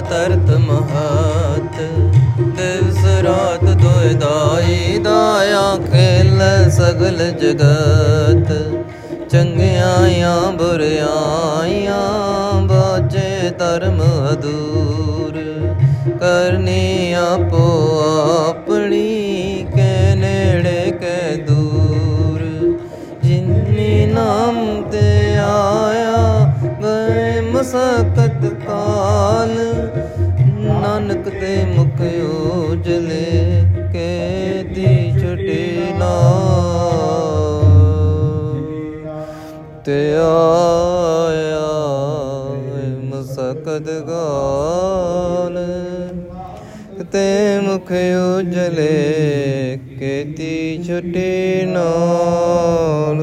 ਤਰਤ ਮਹਤ ਦਿਵਸ ਰਾਤ ਦੋਇ ਦਾਈ ਦਾਇਆ ਖੇਲ ਸਗਲ ਜਗਤ। ਚੰਗਿਆਈਆਂ ਬੁਰਿਆਈਆਂ ਬਾਜੇ ਧਰਮ ਅਦੂਰ ਕਰਨੀ ਆਪੋ ਆਪਣੀ ਕੇ ਨੇੜੇ ਕੇ ਦੂਰ। ਜਿਨੀ ਨਾਮ ਤੇ ਆਇਆ ਸਕਤ ਕਾਲ ਨਾਨਕ ਤੇ ਮੁਖ ਉਜਲੇ ਕੇ ਦੀ ਛਟੇਲਾ ਤੇ ਆਇਆ ਮਸਕਤ ਗਾਲ, ਤੇ ਮੁਖ ਉਜਲੇ ਕੇਤੀ ਛੁਟੇ ਨਾਲ।